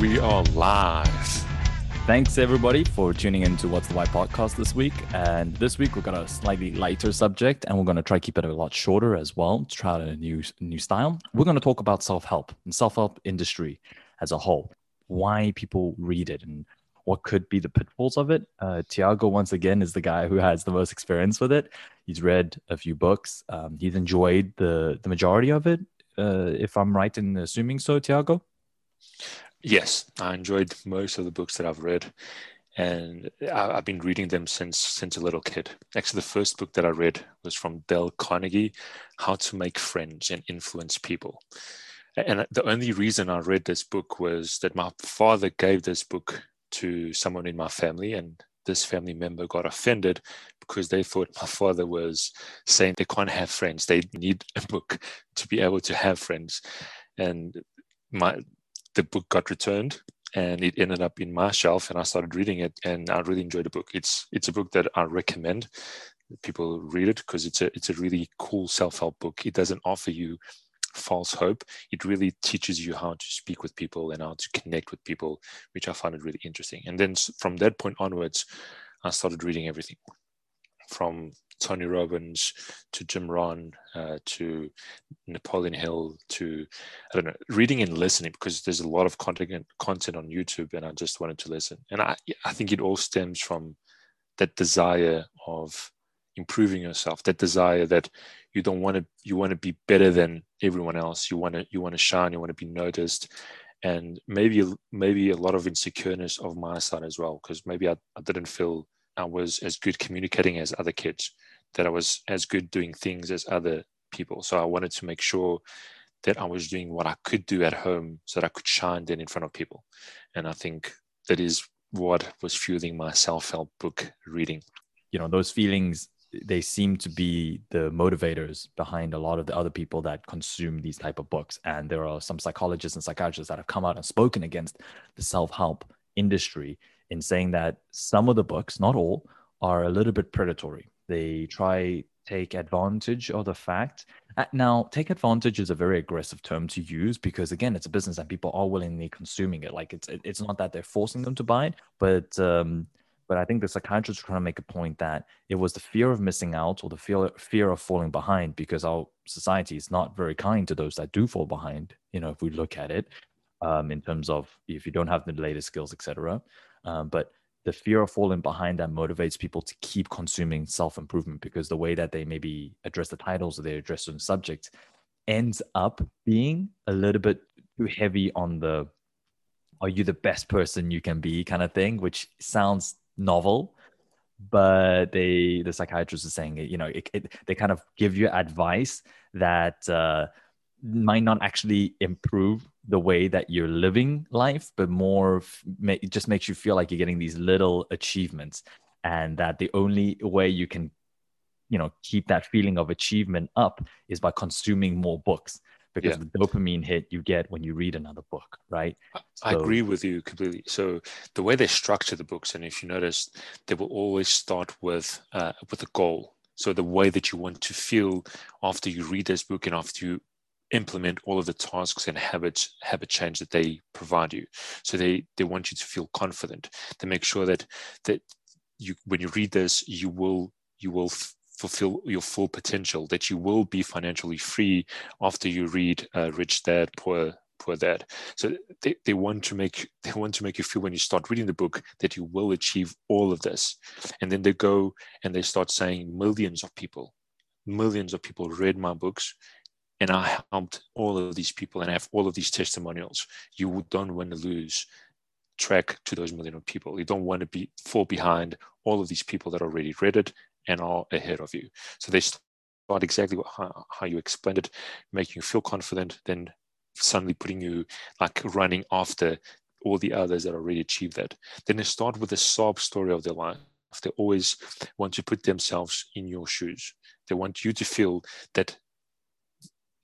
we are live. Thanks everybody for tuning in to What's the Why podcast this week. And this week we've got a slightly lighter subject, and we're going to try keep it a lot shorter as well to try out a new new style. We're going to talk about self help and self help industry as a whole, why people read it, and what could be the pitfalls of it. Uh, Tiago, once again, is the guy who has the most experience with it. He's read a few books. Um, he's enjoyed the the majority of it. Uh, if I'm right in assuming so, Tiago. Yes, I enjoyed most of the books that I've read, and I, have been reading them since since a little kid. Actually, the first book that I read was from Dale Carnegie, "How to Make Friends and Influence People." And the only reason I read this book was that my father gave this book to someone in my family, and this family member got offended because they thought my father was saying they can't have friends; they need a book to be able to have friends. And my the book got returned and it ended up in my shelf and I started reading it and I really enjoyed the book. It's it's a book that I recommend people read it because it's a it's a really cool self-help book. It doesn't offer you false hope. It really teaches you how to speak with people and how to connect with people, which I found it really interesting. And then from that point onwards, I started reading everything from Tony Robbins to Jim Rohn uh, to Napoleon Hill to I don't know reading and listening because there's a lot of content content on YouTube and I just wanted to listen. And I I think it all stems from that desire of improving yourself that desire that you don't want to you want to be better than everyone else. You want to you want to shine you want to be noticed. And maybe maybe a lot of insecureness of my side as well because maybe I, I didn't feel I was as good communicating as other kids, that I was as good doing things as other people. So I wanted to make sure that I was doing what I could do at home so that I could shine then in front of people. And I think that is what was fueling my self-help book reading. You know, those feelings they seem to be the motivators behind a lot of the other people that consume these type of books and there are some psychologists and psychiatrists that have come out and spoken against the self-help industry in saying that some of the books, not all, are a little bit predatory. They try to take advantage of the fact. Uh, now, take advantage is a very aggressive term to use because again, it's a business and people are willingly consuming it. Like it's it's not that they're forcing them to buy it, but um, but I think the psychiatrist trying to make a point that it was the fear of missing out or the fear fear of falling behind because our society is not very kind to those that do fall behind. You know, if we look at it um, in terms of if you don't have the latest skills, etc. Um, but the fear of falling behind that motivates people to keep consuming self improvement because the way that they maybe address the titles or they address certain subjects ends up being a little bit too heavy on the are you the best person you can be? kind of thing, which sounds novel, but they the psychiatrist is saying you know it, it, they kind of give you advice that uh, might not actually improve the way that you're living life, but more it just makes you feel like you're getting these little achievements, and that the only way you can, you know, keep that feeling of achievement up is by consuming more books because yeah. the dopamine hit you get when you read another book, right? I so, agree with you completely. So the way they structure the books, and if you notice, they will always start with uh, with a goal. So the way that you want to feel after you read this book and after you implement all of the tasks and habits habit change that they provide you. So they they want you to feel confident they make sure that that you when you read this you will you will fulfill your full potential that you will be financially free after you read uh, rich dad poor poor dad. So they, they want to make they want to make you feel when you start reading the book that you will achieve all of this. And then they go and they start saying millions of people millions of people read my books and I helped all of these people and I have all of these testimonials. You don't want to lose track to those million of people. You don't want to be fall behind all of these people that already read it and are ahead of you. So they start exactly what, how, how you explained it, making you feel confident, then suddenly putting you like running after all the others that already achieved that. Then they start with the sob story of their life. They always want to put themselves in your shoes. They want you to feel that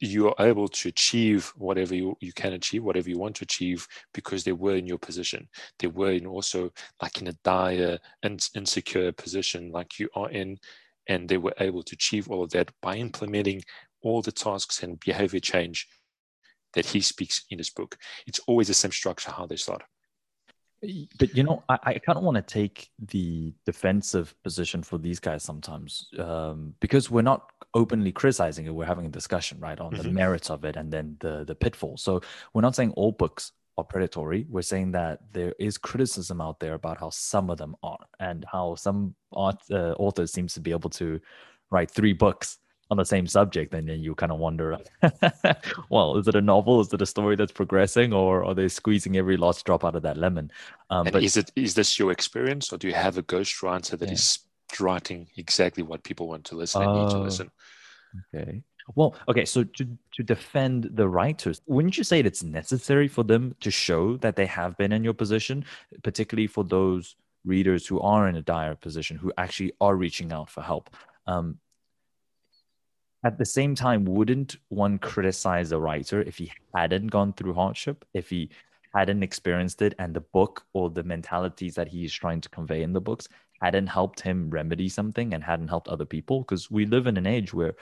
you are able to achieve whatever you, you can achieve, whatever you want to achieve, because they were in your position. They were in also like in a dire and insecure position like you are in, and they were able to achieve all of that by implementing all the tasks and behavior change that he speaks in this book. It's always the same structure how they start. But you know, I, I kind of want to take the defensive position for these guys sometimes um, because we're not openly criticizing it. We're having a discussion, right, on mm-hmm. the merits of it and then the the pitfalls. So we're not saying all books are predatory. We're saying that there is criticism out there about how some of them are and how some art, uh, authors seems to be able to write three books on the same subject and then you kind of wonder well is it a novel is it a story that's progressing or are they squeezing every last drop out of that lemon um, and but is it is this your experience or do you have a ghostwriter that yeah. is writing exactly what people want to listen and need to oh, listen. okay. Well okay so to to defend the writers wouldn't you say it's necessary for them to show that they have been in your position particularly for those readers who are in a dire position who actually are reaching out for help? Um, at the same time, wouldn't one criticize a writer if he hadn't gone through hardship, if he hadn't experienced it, and the book or the mentalities that he's trying to convey in the books hadn't helped him remedy something and hadn't helped other people? Because we live in an age where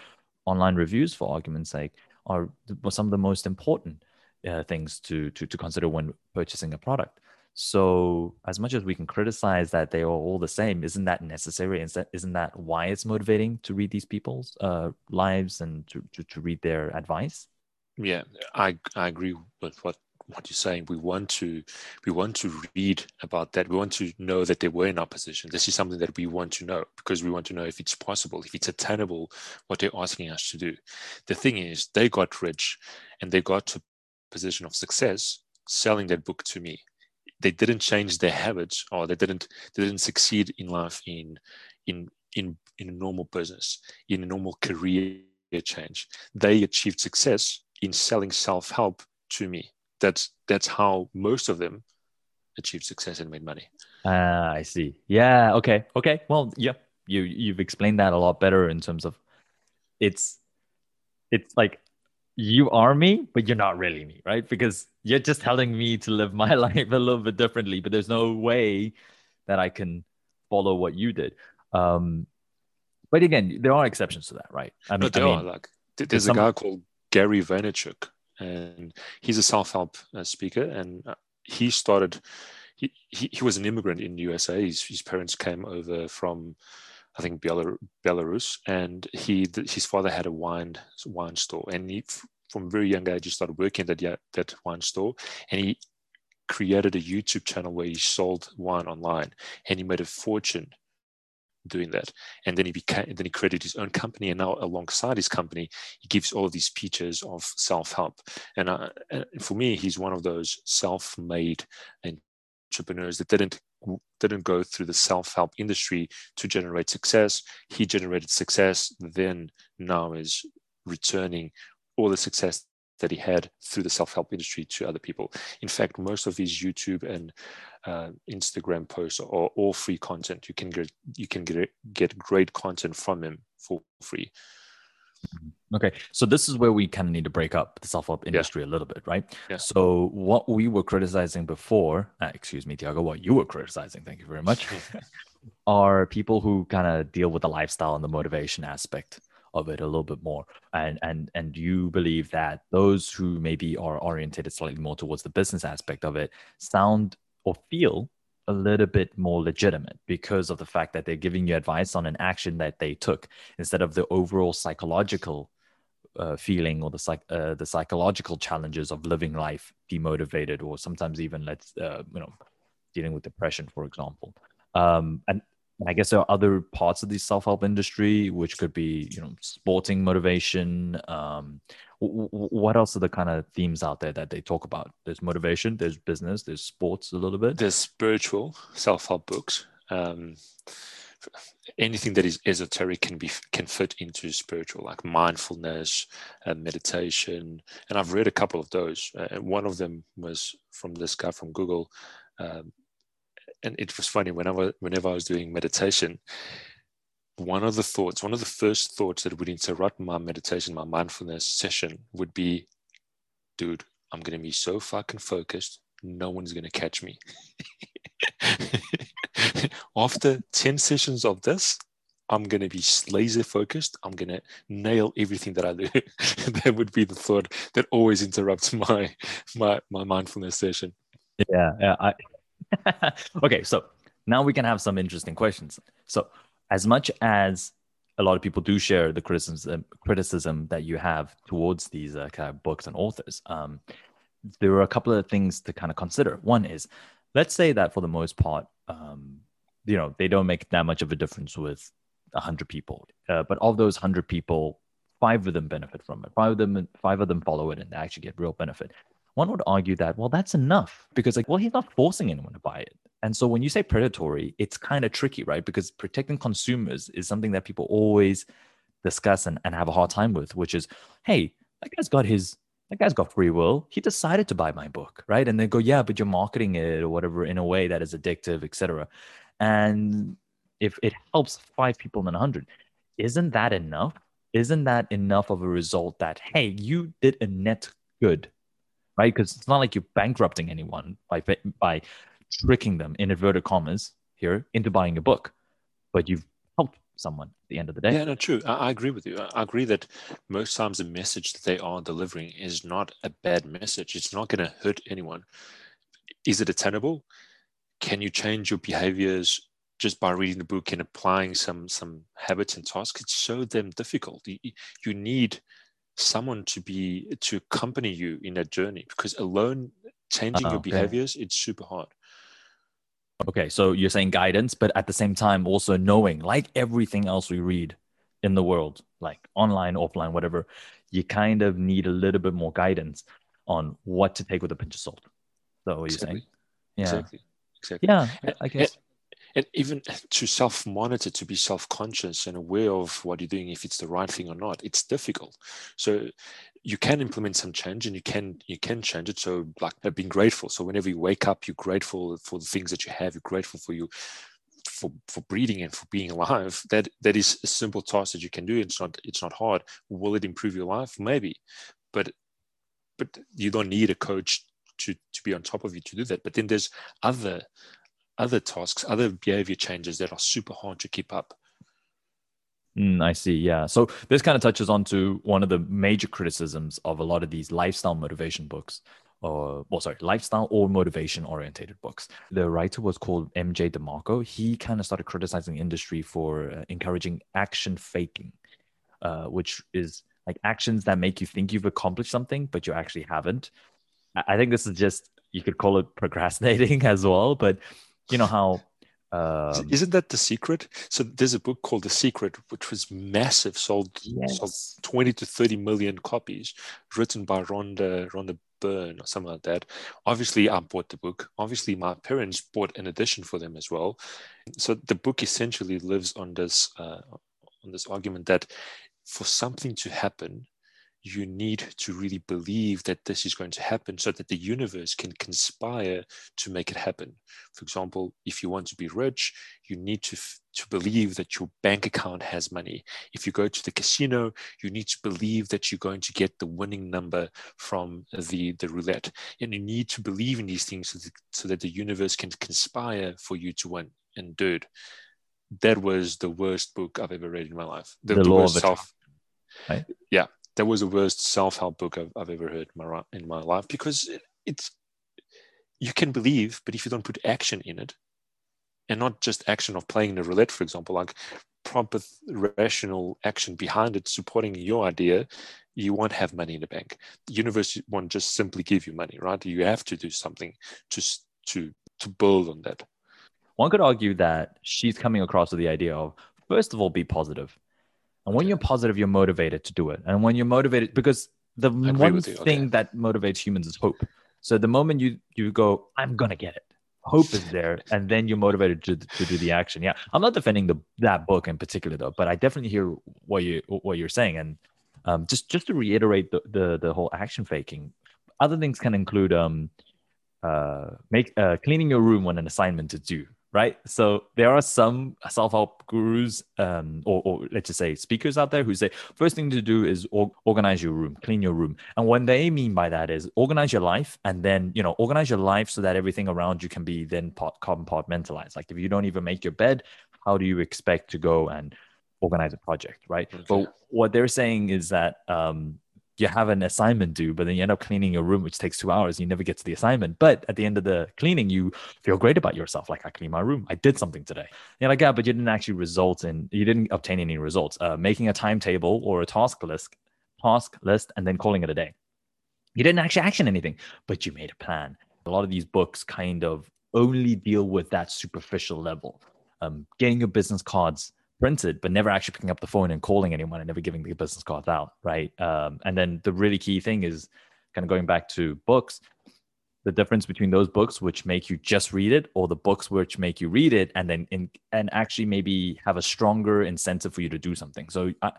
online reviews, for argument's sake, are some of the most important uh, things to, to to consider when purchasing a product. So, as much as we can criticize that they are all the same, isn't that necessary? Isn't that why it's motivating to read these people's uh, lives and to, to, to read their advice? Yeah, I, I agree with what what you're saying. We want to we want to read about that. We want to know that they were in opposition. This is something that we want to know because we want to know if it's possible if it's attainable what they're asking us to do. The thing is they got rich and they got to position of success selling that book to me. They didn't change their habits or they didn't they didn't succeed in life in in in in a normal business in a normal career change. They achieved success in selling self-help to me that's that's how most of them achieved success and made money ah i see yeah okay okay well yeah you you've explained that a lot better in terms of it's it's like you are me, but you're not really me, right? Because you're just telling me to live my life a little bit differently, but there's no way that I can follow what you did. Um, but again, there are exceptions to that, right? I mean, there I mean, are. Like, there's a guy called Gary Vaynerchuk, and he's a self-help uh, speaker, and uh, he started. He, he, he was an immigrant in the USA. His, his parents came over from I think Belarus, and he his father had a wine wine store, and he from very young age he started working at that that wine store, and he created a YouTube channel where he sold wine online, and he made a fortune doing that. And then he became, then he created his own company, and now alongside his company, he gives all these speeches of self help. And, uh, and for me, he's one of those self made entrepreneurs that didn't didn't go through the self-help industry to generate success he generated success then now is returning all the success that he had through the self-help industry to other people in fact most of his youtube and uh, instagram posts are all free content you can get you can get, get great content from him for free Mm-hmm. Okay, so this is where we kind of need to break up the self-help industry yeah. a little bit, right? Yeah. So what we were criticizing before, uh, excuse me, Tiago, what you were criticizing, thank you very much, are people who kind of deal with the lifestyle and the motivation aspect of it a little bit more, and and and you believe that those who maybe are orientated slightly more towards the business aspect of it sound or feel a little bit more legitimate because of the fact that they're giving you advice on an action that they took instead of the overall psychological uh, feeling or the psych uh, the psychological challenges of living life demotivated or sometimes even let's uh, you know dealing with depression for example. Um, and I guess there are other parts of the self-help industry, which could be, you know, sporting motivation, um, what else are the kind of themes out there that they talk about? There's motivation, there's business, there's sports a little bit. There's spiritual self-help books. Um, anything that is esoteric can be can fit into spiritual, like mindfulness, and meditation. And I've read a couple of those. Uh, one of them was from this guy from Google. Um, and it was funny whenever whenever I was doing meditation, one of the thoughts, one of the first thoughts that would interrupt my meditation, my mindfulness session would be, dude, I'm going to be so fucking focused. No one's going to catch me. After 10 sessions of this, I'm going to be laser focused. I'm going to nail everything that I do. that would be the thought that always interrupts my my my mindfulness session. Yeah, yeah. I... okay, so now we can have some interesting questions. So, as much as a lot of people do share the criticism criticism that you have towards these uh, kind of books and authors, um, there are a couple of things to kind of consider. One is, let's say that for the most part, um, you know, they don't make that much of a difference with 100 people. Uh, but of those 100 people, five of them benefit from it. Five of them, five of them follow it and they actually get real benefit. One would argue that, well, that's enough because, like, well, he's not forcing anyone to buy it. And so when you say predatory, it's kind of tricky, right? Because protecting consumers is something that people always discuss and, and have a hard time with, which is, hey, that guy's got his that guy's got free will. He decided to buy my book, right? And they go, yeah, but you're marketing it or whatever in a way that is addictive, etc. And if it helps five people in a hundred, isn't that enough? Isn't that enough of a result that hey, you did a net good, right? Because it's not like you're bankrupting anyone by by tricking them in inverted commas here into buying a book, but you've helped someone at the end of the day. Yeah, no, true. I, I, agree with you. I agree that most times the message that they are delivering is not a bad message. It's not going to hurt anyone. Is it attainable? Can you change your behaviors just by reading the book and applying some some habits and tasks it's so damn difficult you, you need someone to be to accompany you in that journey because alone changing your ah, okay. behaviors it's super hard. Okay so you're saying guidance but at the same time also knowing like everything else we read in the world like online offline whatever you kind of need a little bit more guidance on what to take with a pinch of salt. So what exactly. you're saying? Yeah. Exactly. Exactly. Yeah i guess and even to self monitor to be self conscious and aware of what you're doing if it's the right thing or not it's difficult. So you can implement some change and you can you can change it. So like uh, being grateful. So whenever you wake up you're grateful for the things that you have. You're grateful for you for for breathing and for being alive. That that is a simple task that you can do. It's not it's not hard. Will it improve your life? Maybe. But but you don't need a coach to to be on top of you to do that. But then there's other other tasks, other behavior changes that are super hard to keep up. Mm, I see. Yeah. So this kind of touches on to one of the major criticisms of a lot of these lifestyle motivation books, or well, sorry, lifestyle or motivation orientated books. The writer was called MJ DeMarco. He kind of started criticizing industry for uh, encouraging action faking, uh, which is like actions that make you think you've accomplished something, but you actually haven't. I think this is just you could call it procrastinating as well, but you know how um, Isn't that the secret? So there's a book called The Secret, which was massive, sold, yes. sold 20 to 30 million copies, written by Rhonda Rhonda Byrne or something like that. Obviously, I bought the book. Obviously, my parents bought an edition for them as well. So the book essentially lives on this uh, on this argument that for something to happen, you need to really believe that this is going to happen so that the universe can conspire to make it happen. For example, if you want to be rich, you need to, to believe that your bank account has money. If you go to the casino, you need to believe that you're going to get the winning number from the, the roulette. And you need to believe in these things so that, so that the universe can conspire for you to win. And dude, that was the worst book I've ever read in my life. The, the, the law of self. Right? Yeah, that was the worst self-help book I've, I've ever heard in my, life because it, it's you can believe, but if you don't put action in it, and not just action of playing the roulette, for example, like proper rational action behind it, supporting your idea, you won't have money in the bank. The universe won't just simply give you money, right? You have to do something to to to build on that. One could argue that she's coming across with the idea of first of all, be positive. And when you're positive, you're motivated to do it. And when you're motivated, because the one thing okay. that motivates humans is hope. So the moment you you go, I'm gonna get it. Hope is there, and then you're motivated to, to do the action. Yeah, I'm not defending the that book in particular though, but I definitely hear what you what you're saying. And um, just just to reiterate the, the the whole action faking, other things can include um uh make uh cleaning your room when an assignment is due right? So there are some self-help gurus, um, or, or, let's just say speakers out there who say first thing to do is or, organize your room, clean your room, and what they mean by that is organize your life, and then you know organize your life so that everything around you can be then compartmentalized. Like if you don't even make your bed, how do you expect to go and organize a project, right? Okay. But what they're saying is that um, you have an assignment due, but then you end up cleaning your room, which takes two hours. You never get to the assignment. But at the end of the cleaning, you feel great about yourself. Like I cleaned my room. I did something today. You're like, yeah, but you didn't actually result in, you didn't obtain any results. Uh, making a timetable or a task list, task list, and then calling it a day. You didn't actually action anything, but you made a plan. A lot of these books kind of only deal with that superficial level. Um, getting your business cards printed, but never actually picking up the phone and calling anyone and never giving the business cards out, right? Um, and then the really key thing is kind of going back to books, the difference between those books which make you just read it or the books which make you read it and then in, and actually maybe have a stronger incentive for you to do something. So uh,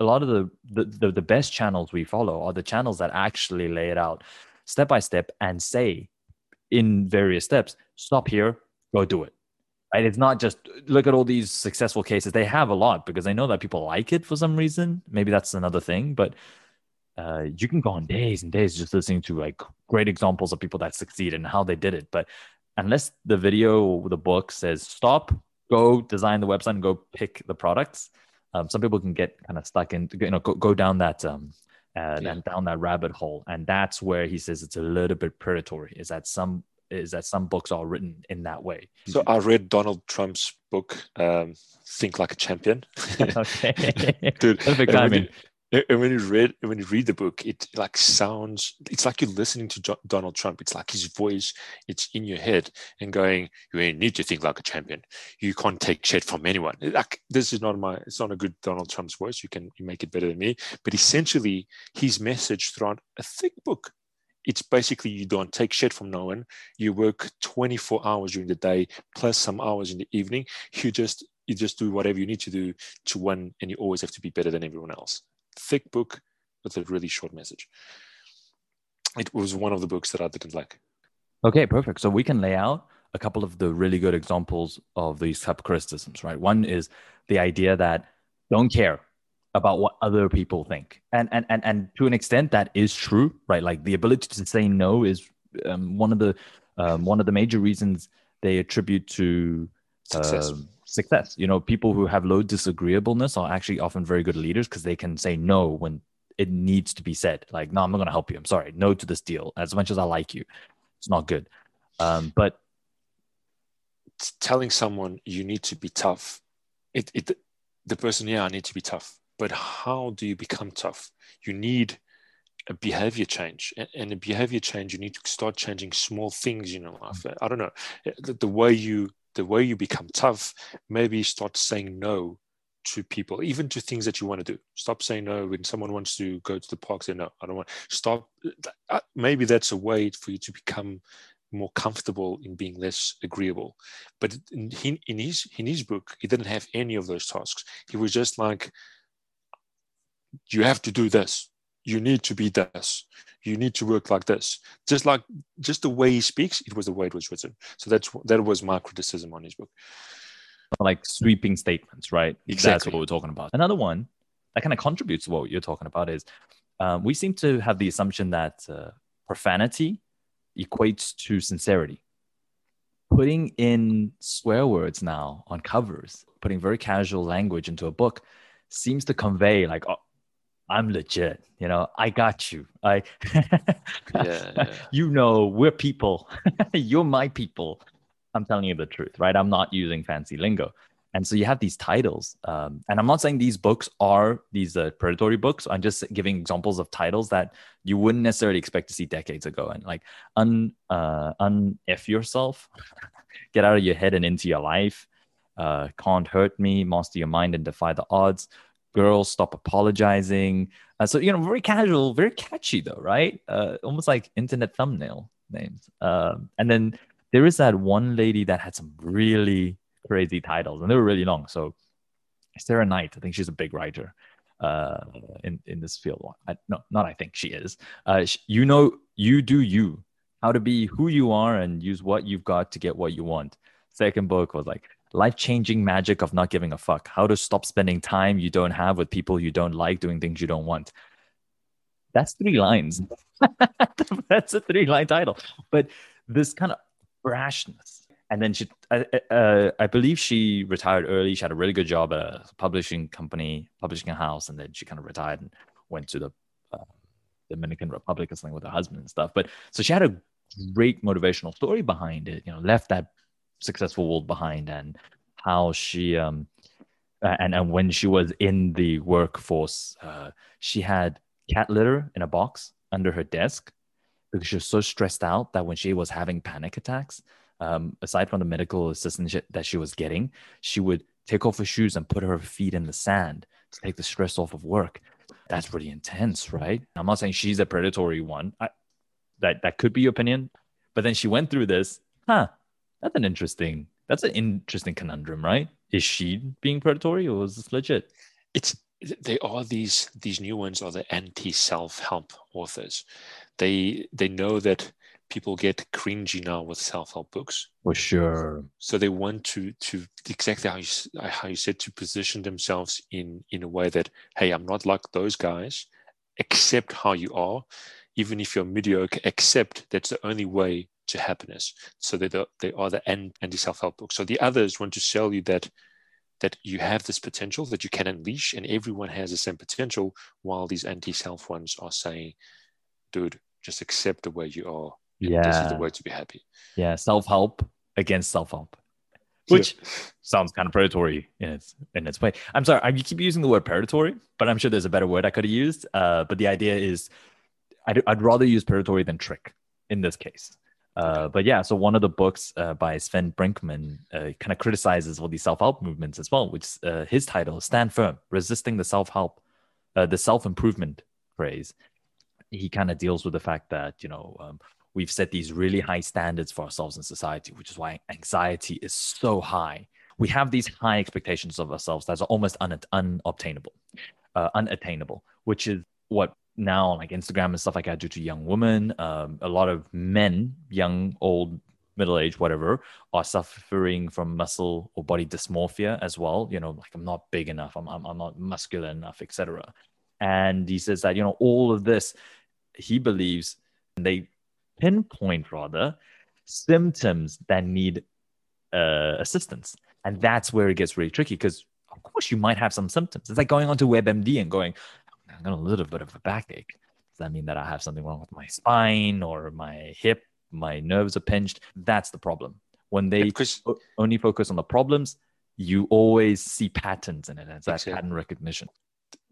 a lot of the, the the the best channels we follow are the channels that actually lay it out step by step and say in various steps, stop here, go do it right? It's not just look at all these successful cases. They have a lot because they know that people like it for some reason. Maybe that's another thing, but uh, you can go on days and days just listening to like great examples of people that succeed and how they did it. But unless the video or the book says stop, go design the website and go pick the products, um, some people can get kind of stuck in, you know, go, go down that um, and, yeah. and down that rabbit hole. And that's where he says it's a little bit predatory. Is that some is that some books are written in that way. So I read Donald Trump's book, um, Think Like a Champion. okay, dude. Perfect timing. And when you read when you read the book, it like sounds. It's like you're listening to jo- Donald Trump. It's like his voice. It's in your head and going. You need to think like a champion. You can't take shit from anyone. Like this is not my. It's not a good Donald Trump's voice. You can you make it better than me. But essentially, his message throughout a thick book it's basically you don't take shit from no one. You work 24 hours during the day plus some hours in the evening. You just you just do whatever you need to do to win, and you always have to be better than everyone else. Thick book with a really short message. It was one of the books that I didn't like. Okay, perfect. So we can lay out a couple of the really good examples of these type of criticisms, right? One is the idea that don't care about what other people think. And and and, and to an extent that is true right? Like the ability to say no is um, one of the um, one of the major reasons they attribute to success. Uh, success. You know people who have low disagreeableness are actually often very good leaders because they can say no when it needs to be said. Like no i'm not going to help you. I'm sorry. No to this deal. As much as i like you it's not good. Um, but telling someone you need to be tough it, it the person yeah i need to be tough but how do you become tough? You need a behavior change. And a behavior change, you need to start changing small things in your life. I don't know. The, way you the way you become tough, maybe start saying no to people, even to things that you want to do. Stop saying no when someone wants to go to the park. Say no, I don't want. Stop. Uh, maybe that's a way for you to become more comfortable in being less agreeable. But in, in his in his book, he didn't have any of those tasks. He was just like, you have to do this. You need to be this. You need to work like this. Just like just the way he speaks it was the way it was written. So that's that was my criticism on his book. Like sweeping statements right? Exactly. that's what we're talking about. Another one that kind of contributes to what you're talking about is um, we seem to have the assumption that uh, profanity equates to sincerity. Putting in swear words now on covers putting very casual language into a book seems to convey like oh, I'm legit. You know, I got you. I, yeah, yeah. you know, we're people. You're my people. I'm telling you the truth, right? I'm not using fancy lingo. And so you have these titles. Um, and I'm not saying these books are these uh, predatory books. I'm just giving examples of titles that you wouldn't necessarily expect to see decades ago. And like, un, uh, un F yourself, get out of your head and into your life. Uh, can't hurt me, master your mind and defy the odds girls stop apologizing. Uh, so you know very casual very catchy though right? Uh, almost like internet thumbnail names. Um, and then there is that one lady that had some really crazy titles and they were really long. So sarah knight i think she's a big writer uh, in in this field. I, no not i think she is. Uh, you know you do you. How to be who you are and use what you've got to get what you want. Second book was like life changing magic of not giving a fuck. How to stop spending time you don't have with people you don't like, doing things you don't want. That's three lines. That's a three line title. But this kind of brashness and then she, uh, uh, I believe she retired early. She had a really good job at a publishing company, publishing a house, and then she kind of retired and went to the uh, Dominican Republic or something with her husband and stuff. But so she had a great motivational story behind it. You know, left that successful world behind, and how she um, and and when she was in the workforce, uh, she had cat litter in a box under her desk because she was so stressed out that when she was having panic attacks, um, aside from the medical assistance that she was getting, she would take off her shoes and put her feet in the sand to take the stress off of work. That's pretty intense, right? I'm not saying she's a predatory one. I, that that could be your opinion, but then she went through this. Huh? That's an interesting. That's an interesting conundrum, right? Is she being predatory or is this legit? It's they are these these new ones are the anti self help authors. They they know that people get cringy now with self-help books for sure so they want to to exactly how you how you said to position themselves in in a way that hey i'm not like those guys accept how you are even if you're mediocre accept that's the only way to happiness. So they they are the anti self-help book so the others want to sell you that that you have this potential that you can unleash and everyone has the same potential while these anti-self ones are saying dude just accept the way you are yeah this is the way to be happy. Yeah self-help against self-help. Which yeah. sounds kind of predatory in its in its way. I'm sorry I, keep using the word predatory but i'm sure there's a better word i could have used. Uh, but the idea is I'd, I'd rather use predatory than trick in this case uh, but yeah, so one of the books uh, by Svend Brinkmann uh, kind of criticizes all these self-help movements as well, which uh, his title "Stand Firm: Resisting the Self-Help, uh, the Self-Improvement Craze." He kind of deals with the fact that you know um, we've set these really high standards for ourselves in society, which is why anxiety is so high. We have these high expectations of ourselves that are almost un- unobtainable, unattainable, which is what now on like Instagram and stuff like that do to young women. Um, a lot of men, young, old, middle age, whatever, are suffering from muscle or body dysmorphia as well. You know, like I'm not big enough, I'm, I'm, I'm not muscular enough, etc. And he says that, you know, all of this, he believes they pinpoint rather symptoms that need uh, assistance. And that's where it gets really tricky because, of course, you might have some symptoms. It's like going onto WebMD and going, I got a little bit of a backache. Does that mean that I have something wrong with my spine or my hip? My nerves are pinched. That's the problem. When they yeah, only focus on the problems, you always see patterns in it. It's that exactly. pattern recognition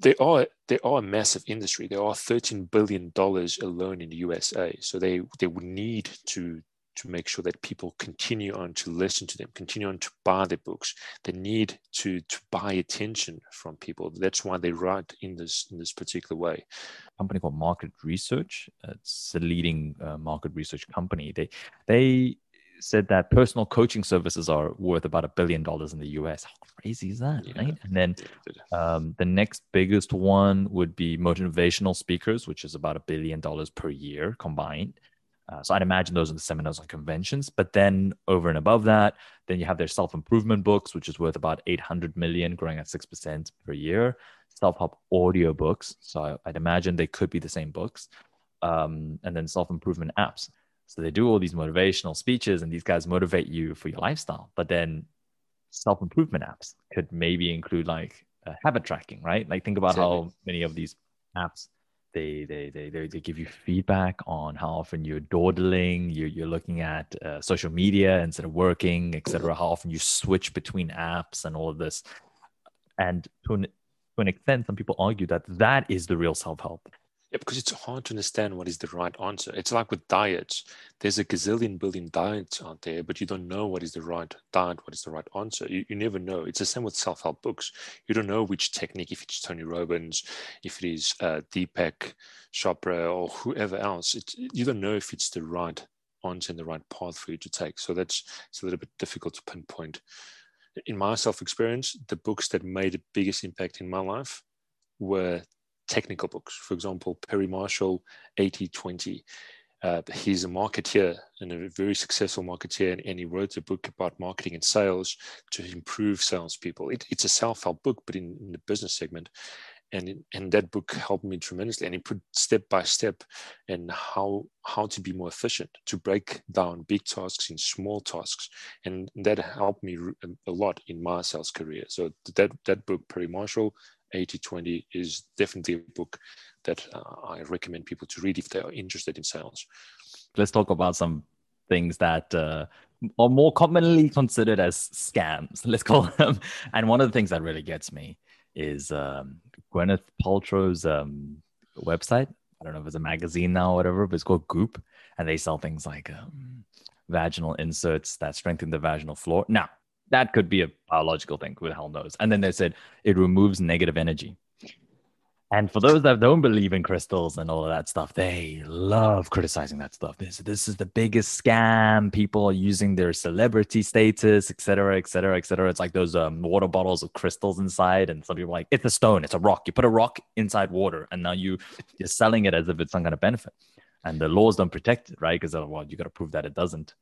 they are they are a massive industry. They are thirteen billion dollars alone in the USA. So they they would need to to make sure that people continue on to listen to them, continue on to buy their books. They need to to buy attention from people. That's why they write in this in this particular way. A company called Market Research. It's a leading uh, market research company. They they said that personal coaching services are worth about a billion dollars in the US. How crazy is that, yeah. right? And then um, the next biggest one would be motivational speakers, which is about a billion dollars per year combined. Uh, so I'd imagine those are the seminars and conventions. But then over and above that, then you have their self improvement books, which is worth about 800 million, growing at 6% per year. Self help audio books. So I'd imagine they could be the same books. Um, and then self improvement apps. So they do all these motivational speeches and these guys motivate you for your lifestyle. But then self improvement apps could maybe include like uh, habit tracking, right? Like think about exactly. how many of these apps they, they they they they give you feedback on how often you're dawdling, you're, you're looking at uh, social media instead of working, etc. How often you switch between apps and all of this. And to an, to an extent, some people argue that that is the real self help. Yeah, because it's hard to understand what is the right answer. It's like with diets. There's a gazillion billion diets out there, but you don't know what is the right diet, what is the right answer. You, you never know. It's the same with self-help books. You don't know which technique, if it's Tony Robbins, if it is uh, Deepak Chopra or whoever else. You don't know if it's the right answer and the right path for you to take. So that's it's a little bit difficult to pinpoint. In my self-experience, the books that made the biggest impact in my life were technical books. For example, Perry Marshall, 80-20. Uh, he's a marketeer and a very successful marketeer, and, and, he wrote a book about marketing and sales to improve salespeople. It, it's a self-help book, but in, in, the business segment. and and that book helped me tremendously and he put step by step and how how to be more efficient to break down big tasks in small tasks and that helped me a lot in my sales career so that that book perry marshall 8020 is definitely a book that uh, i recommend people to read if they are interested in sales let's talk about some things that uh, are more commonly considered as scams let's call them and one of the things that really gets me is um, Gwyneth Paltrow's um, website. I don't know if it's a magazine now or whatever, but it's called Goop, and they sell things like um, vaginal inserts that strengthen the vaginal floor. Now, that could be a biological thing. Who the hell knows? And then they said it removes negative energy. And for those that don't believe in crystals and all of that stuff, they love criticizing that stuff. This, this is the biggest scam. People are using their celebrity status, et cetera, et cetera, et cetera. It's like those um, water bottles with crystals inside. And some people are like, it's a stone, it's a rock. You put a rock inside water and now you, you're selling it as if it's some kind of benefit. And the laws don't protect it, right? Because, well, you got to prove that it doesn't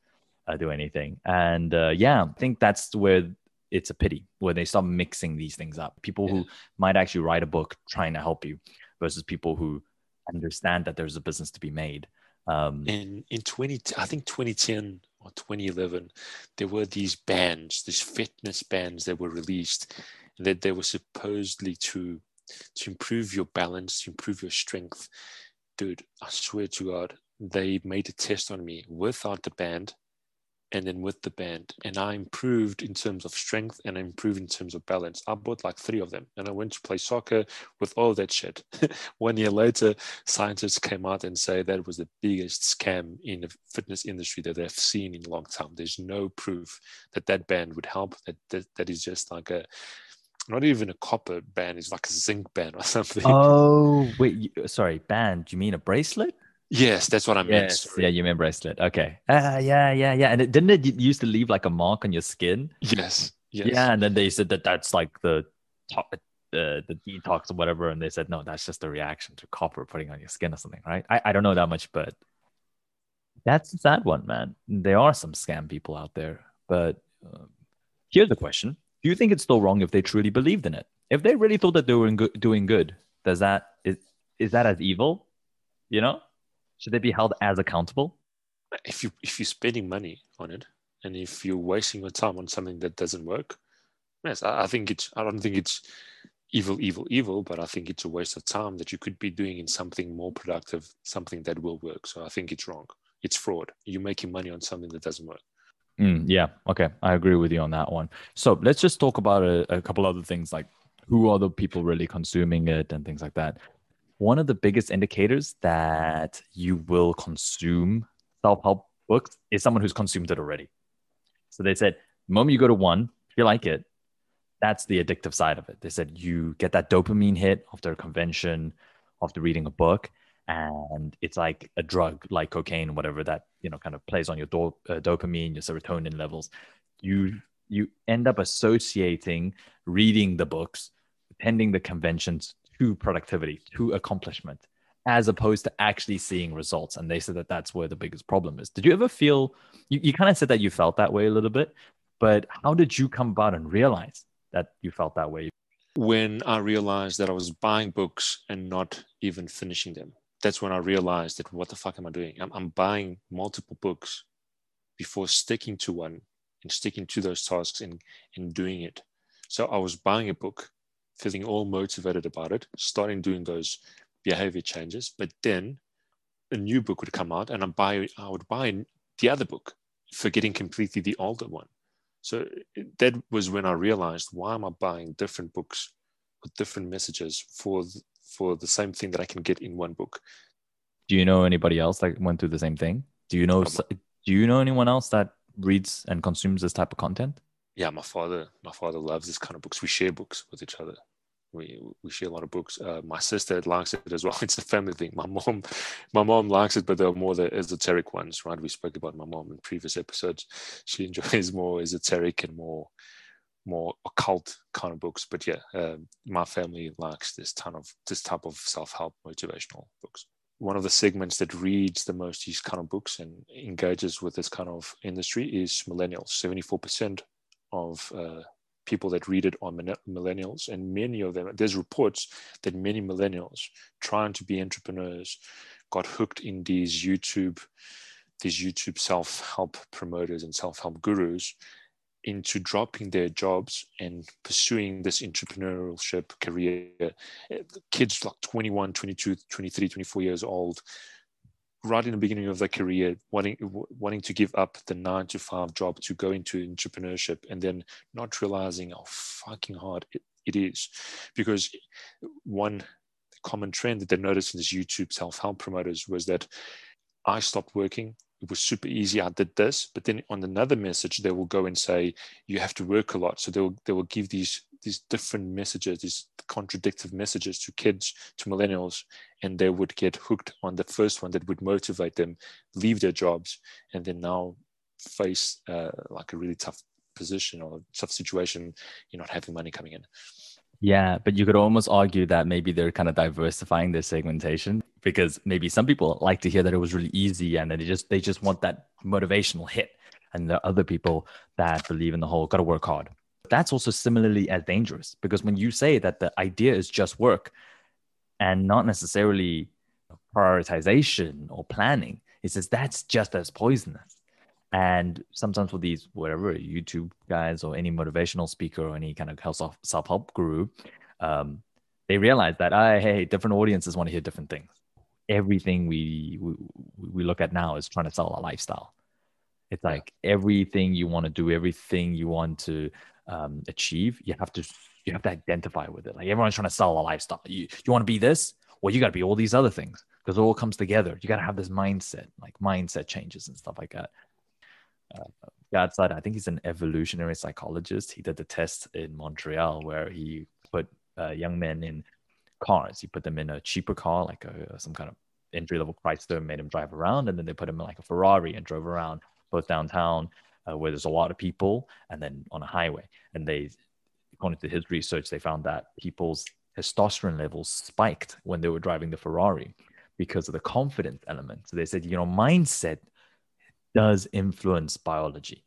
uh, do anything. And uh, yeah, I think that's where it's a pity where they start mixing these things up. People yeah. who might actually write a book trying to help you versus people who understand that there's a business to be made. Um, in in 20, I think 2010 or 2011, there were these bands, these fitness bands that were released, that they were supposedly to to improve your balance, to improve your strength. Dude, I swear to God, they made a test on me without the band and then with the band and i improved in terms of strength and i improved in terms of balance. I bought like three of them and i went to play soccer with all that shit. One year later scientists came out and say that was the biggest scam in the fitness industry that they've seen in a long time. There's no proof that that band would help that that, that is just like a not even a copper band it's like a zinc band or something. Oh wait sorry band you mean a bracelet Yes, that's what I meant. Yes. Yeah, you mean bracelet. Okay. Uh, yeah, yeah, yeah. And it, didn't it used to leave like a mark on your skin? Yes. Yes. Yeah, and then they said that that's like the top, uh, the detox or whatever, and they said no, that's just a reaction to copper putting on your skin or something, right? I, I don't know that much, but that's a sad one, man. There are some scam people out there, but um, here's the question: Do you think it's still wrong if they truly believed in it? If they really thought that they were doing good, does that is is that as evil? You know? Should they be held as accountable? If you if you're spending money on it, and if you're wasting your time on something that doesn't work, yes, I, I think it's. I don't think it's evil, evil, evil, but I think it's a waste of time that you could be doing in something more productive, something that will work. So I think it's wrong. It's fraud. You're making money on something that doesn't work. Mm, yeah. Okay. I agree with you on that one. So let's just talk about a, a couple other things like who are the people really consuming it and things like that one of the biggest indicators that you will consume self-help books is someone who's consumed it already. So they said, the moment you go to one, if you like it, that's the addictive side of it. They said you get that dopamine hit after a convention, after reading a book, and it's like a drug, like cocaine, whatever that you know kind of plays on your do- uh, dopamine, your serotonin levels. You you end up associating reading the books, attending the conventions to productivity, to accomplishment, as opposed to actually seeing results. And they said that that's where the biggest problem is. Did you ever feel, you, you kind of said that you felt that way a little bit, but how did you come about and realize that you felt that way? When I realized that I was buying books and not even finishing them. That's when I realized that what the fuck am I doing? I'm, I'm buying multiple books before sticking to one and sticking to those tasks and, and doing it. So I was buying a book feeling all motivated about it, starting doing those behavior changes. But then a new book would come out and I buy I would buy the other book, forgetting completely the older one. So that was when I realized why am I buying different books with different messages for for the same thing that I can get in one book. Do you know anybody else that went through the same thing? Do you know do you know anyone else that reads and consumes this type of content? Yeah, my father, my father loves this kind of books. We share books with each other. We we share a lot of books. Uh, my sister likes it as well. It's a family thing. My mom, my mom likes it, but they're more the esoteric ones, right? We spoke about my mom in previous episodes. She enjoys more esoteric and more more occult kind of books. But yeah, uh, my family likes this ton of this type of self help motivational books. One of the segments that reads the most these kind of books and engages with this kind of industry is millennials. Seventy four percent of uh, people that read it are millennials, and many of them. There's reports that many millennials trying to be entrepreneurs got hooked in these YouTube, these YouTube self-help promoters and self-help gurus into dropping their jobs and pursuing this entrepreneurship career. Kids like 21, 22, 23, 24 years old, right in the beginning of their career, wanting wanting to give up the nine to five job to go into entrepreneurship, and then not realizing how fucking hard it, it is, because one common trend that they noticed in this YouTube self-help promoters was that I stopped working it was super easy. I did this, but then on another message, they will go and say you have to work a lot. So they will they will give these these different messages, these contradictory messages to kids, to millennials, and they would get hooked on the first one that would motivate them, leave their jobs, and then now face uh, like a really tough position or tough situation, you're not having money coming in. Yeah, but you could almost argue that maybe they're kind of diversifying their segmentation because maybe some people like to hear that it was really easy and then they just they just want that motivational hit. And are other people that believe in the whole gotta work hard. But that's also similarly as dangerous because when you say that the idea is just work and not necessarily prioritization or planning, it says that's just as poisonous. And sometimes with these, whatever YouTube guys or any motivational speaker or any kind of self help guru, um, they realize that, uh, hey, different audiences want to hear different things. Everything we, we, we look at now is trying to sell a lifestyle. It's like everything you want to do, everything you want to um, achieve, you have to you have to identify with it. Like everyone's trying to sell a lifestyle. You you want to be this, well, you got to be all these other things because it all comes together. You got to have this mindset, like mindset changes and stuff like that uh, Gad Saad, I think he's an evolutionary psychologist. He did the test in Montreal where he put uh, young men in cars. He put them in a cheaper car, like a, some kind of entry level Chrysler, made him drive around, and then they put him in like a Ferrari and drove around both downtown uh, where there's a lot of people, and then on a highway. And they, according to his research, they found that people's testosterone levels spiked when they were driving the Ferrari because of the confidence element. So they said, you know, mindset does influence biology.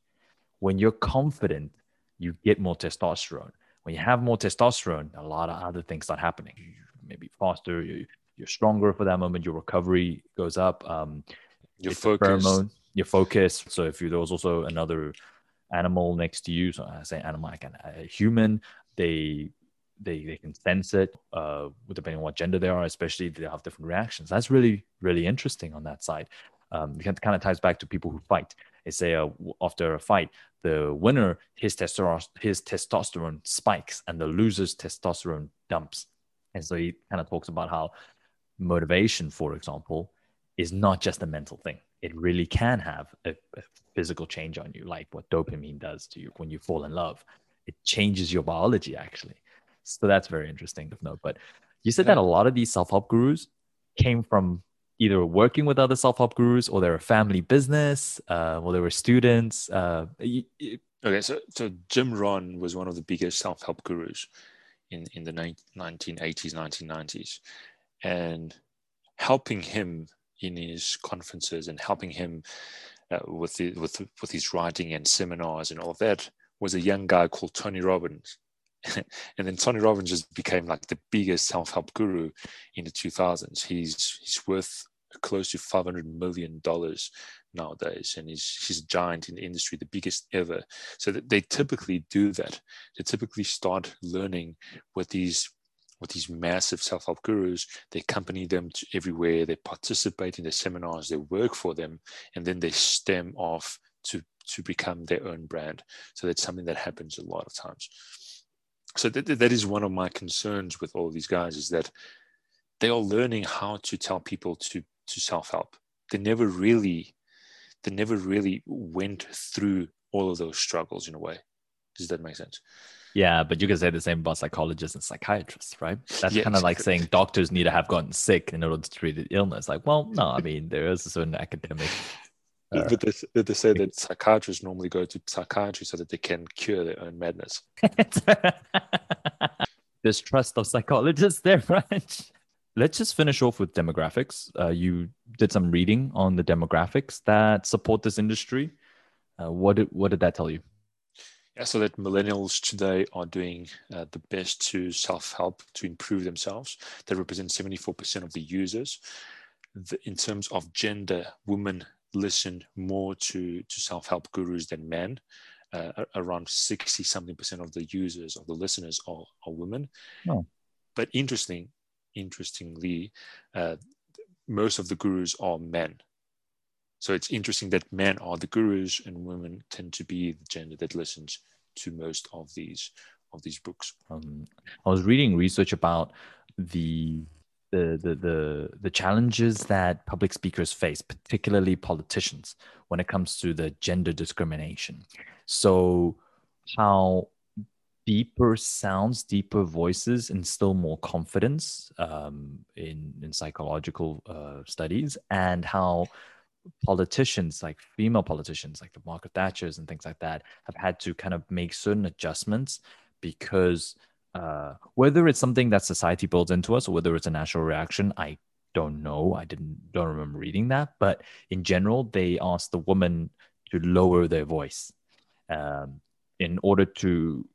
When you're confident, you get more testosterone. When you have more testosterone, a lot of other things start happening. You maybe faster, you, you're stronger for that moment. Your recovery goes up. Um, your focus. Pheromone, your focus. So if you, there was also another animal next to you, so I say animal, like a human, they they, they can sense it uh, depending on what gender they are, especially they have different reactions. That's really, really interesting on that side um, it kind of ties back to people who fight. They say uh, after a fight, the winner his testosterone his testosterone spikes and the loser's testosterone dumps. And so he kind of talks about how motivation, for example, is not just a mental thing. It really can have a, a physical change on you, like what dopamine does to you when you fall in love. It changes your biology actually. So that's very interesting to note. But you said yeah. that a lot of these self-help gurus came from either working with other self-help gurus or they're a family business uh, or they were students uh, okay so so jim rohn was one of the biggest self-help gurus in in the 1980s 1990s and helping him in his conferences and helping him uh, with the, with with his writing and seminars and all of that was a young guy called tony robbins and then Tony Robbins just became like the biggest self-help guru in the 2000s. He's he's worth close to 500 million dollars nowadays, and he's he's a giant in the industry, the biggest ever. So they typically do that. They typically start learning with these with these massive self-help gurus. They accompany them to everywhere. They participate in the seminars. They work for them, and then they stem off to to become their own brand. So that's something that happens a lot of times so that, that is one of my concerns with all these guys is that they are learning how to tell people to to self-help they never really they never really went through all of those struggles in a way does that make sense yeah but you can say the same about psychologists and psychiatrists right that's yeah, kind of like saying doctors need to have gotten sick in order to treat the illness like well no i mean there is a certain academic uh, but they, they say that psychiatrists normally go to psychiatry so that they can cure their own madness. Distrust of psychologists there, right? Let's just finish off with demographics. Uh, you did some reading on the demographics that support this industry. Uh, what did what did that tell you? So that millennials today are doing uh, the best to self-help to improve themselves. They represent 74% of the users. The, in terms of gender, women listen more to, to self-help gurus than men. Uh, around 60 something percent of the users of the listeners are, are women. Oh. But interesting, interestingly, uh, most of the gurus are men. So it's interesting that men are the gurus and women tend to be the gender that listens to most of these of these books. Um, I was reading research about the the, the the the challenges that public speakers face, particularly politicians, when it comes to the gender discrimination. So how deeper sounds, deeper voices instill more confidence um, in in psychological uh, studies, and how politicians, like female politicians, like the Margaret Thatchers and things like that, have had to kind of make certain adjustments because uh, whether it's something that society builds into us or whether it's a natural reaction, I don't know. I didn't don't remember reading that, but in general, they asked the woman to lower their voice um, in order to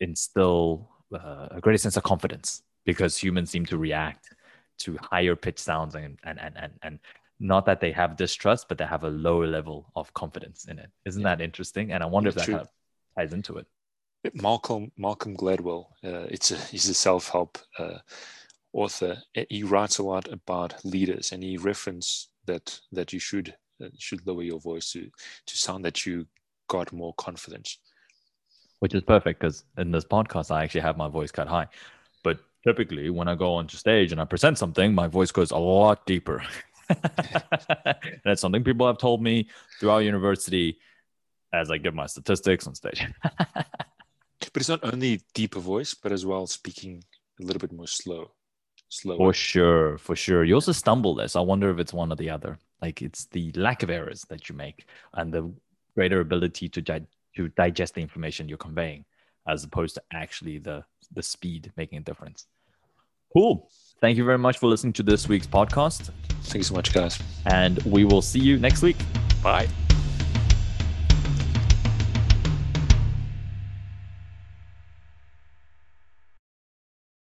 instill uh, a greater sense of confidence because humans seem to react to higher pitch sounds and and and and, and not that they have distrust, but they have a lower level of confidence in it. Isn't yeah. that interesting? And I wonder if that kind of ties into it. Malcolm Malcolm Gladwell, uh, it's a he's a self help uh, author. He writes a lot about leaders, and he references that that you should uh, should lower your voice to to sound that you got more confidence. Which is perfect because in this podcast, I actually have my voice cut high, but typically when I go onto stage and I present something, my voice goes a lot deeper. that's something people have told me throughout university as I give my statistics on stage. but it's not only deeper voice, but as well speaking a little bit more slow. Slow. For sure, for sure. You also stumble less. I wonder if it's one or the other. Like it's the lack of errors that you make and the greater ability to di- to digest the information you're conveying, as opposed to actually the the speed making a difference. Cool. Thank you very much for listening to this week's podcast. Thank you so much, guys. And we will see you next week. Bye.